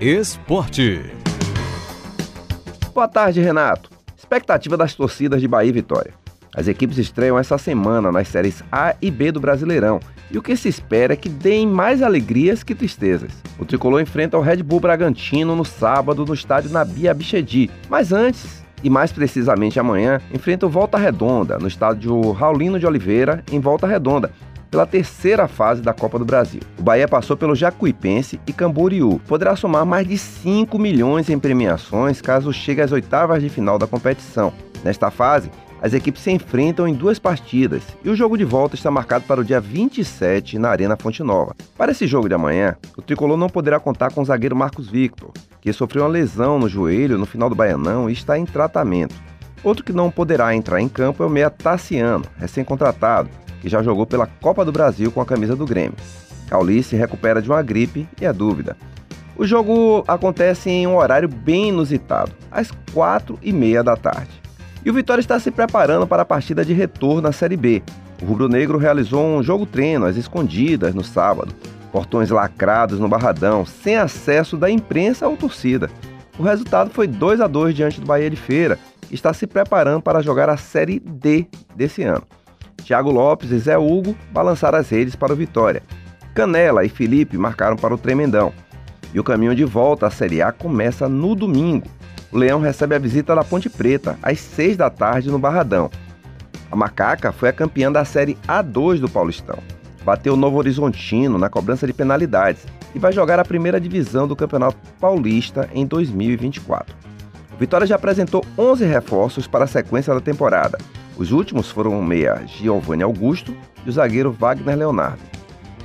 Esporte. Boa tarde, Renato. Expectativa das torcidas de Bahia e Vitória. As equipes estreiam essa semana nas séries A e B do Brasileirão, e o que se espera é que deem mais alegrias que tristezas. O tricolor enfrenta o Red Bull Bragantino no sábado no estádio Nabi Abichedi, mas antes, e mais precisamente amanhã, enfrenta o Volta Redonda no estádio Raulino de Oliveira, em Volta Redonda, pela terceira fase da Copa do Brasil. O Bahia passou pelo Jacuipense e Camboriú. Poderá somar mais de 5 milhões em premiações caso chegue às oitavas de final da competição. Nesta fase, as equipes se enfrentam em duas partidas e o jogo de volta está marcado para o dia 27 na Arena Fonte Nova. Para esse jogo de amanhã, o tricolor não poderá contar com o zagueiro Marcos Victor, que sofreu uma lesão no joelho no final do Baianão e está em tratamento. Outro que não poderá entrar em campo é o meia Tassiano, recém-contratado, que já jogou pela Copa do Brasil com a camisa do Grêmio. Caulice recupera de uma gripe e é dúvida. O jogo acontece em um horário bem inusitado, às quatro e meia da tarde. E o Vitória está se preparando para a partida de retorno à Série B. O rubro-negro realizou um jogo-treino às escondidas no sábado, portões lacrados no Barradão, sem acesso da imprensa ou torcida. O resultado foi 2 a 2 diante do Bahia de Feira, que está se preparando para jogar a Série D desse ano. Thiago Lopes e Zé Hugo balançaram as redes para o Vitória. Canela e Felipe marcaram para o Tremendão. E o caminho de volta à Série A começa no domingo. O Leão recebe a visita da Ponte Preta, às 6 da tarde, no Barradão. A Macaca foi a campeã da Série A2 do Paulistão. Bateu o Novo Horizontino na cobrança de penalidades e vai jogar a primeira divisão do Campeonato Paulista em 2024. O Vitória já apresentou 11 reforços para a sequência da temporada os últimos foram o meia Giovanni Augusto e o zagueiro Wagner Leonardo.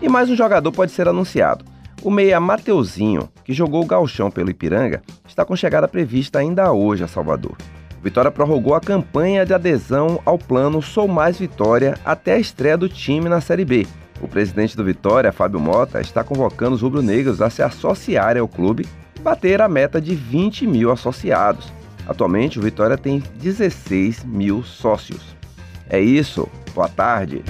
E mais um jogador pode ser anunciado. O meia Mateuzinho, que jogou o galchão pelo Ipiranga, está com chegada prevista ainda hoje a Salvador. Vitória prorrogou a campanha de adesão ao plano Sou Mais Vitória até a estreia do time na Série B. O presidente do Vitória, Fábio Mota, está convocando os rubro-negros a se associarem ao clube e bater a meta de 20 mil associados. Atualmente, o Vitória tem 16 mil sócios. É isso. Boa tarde.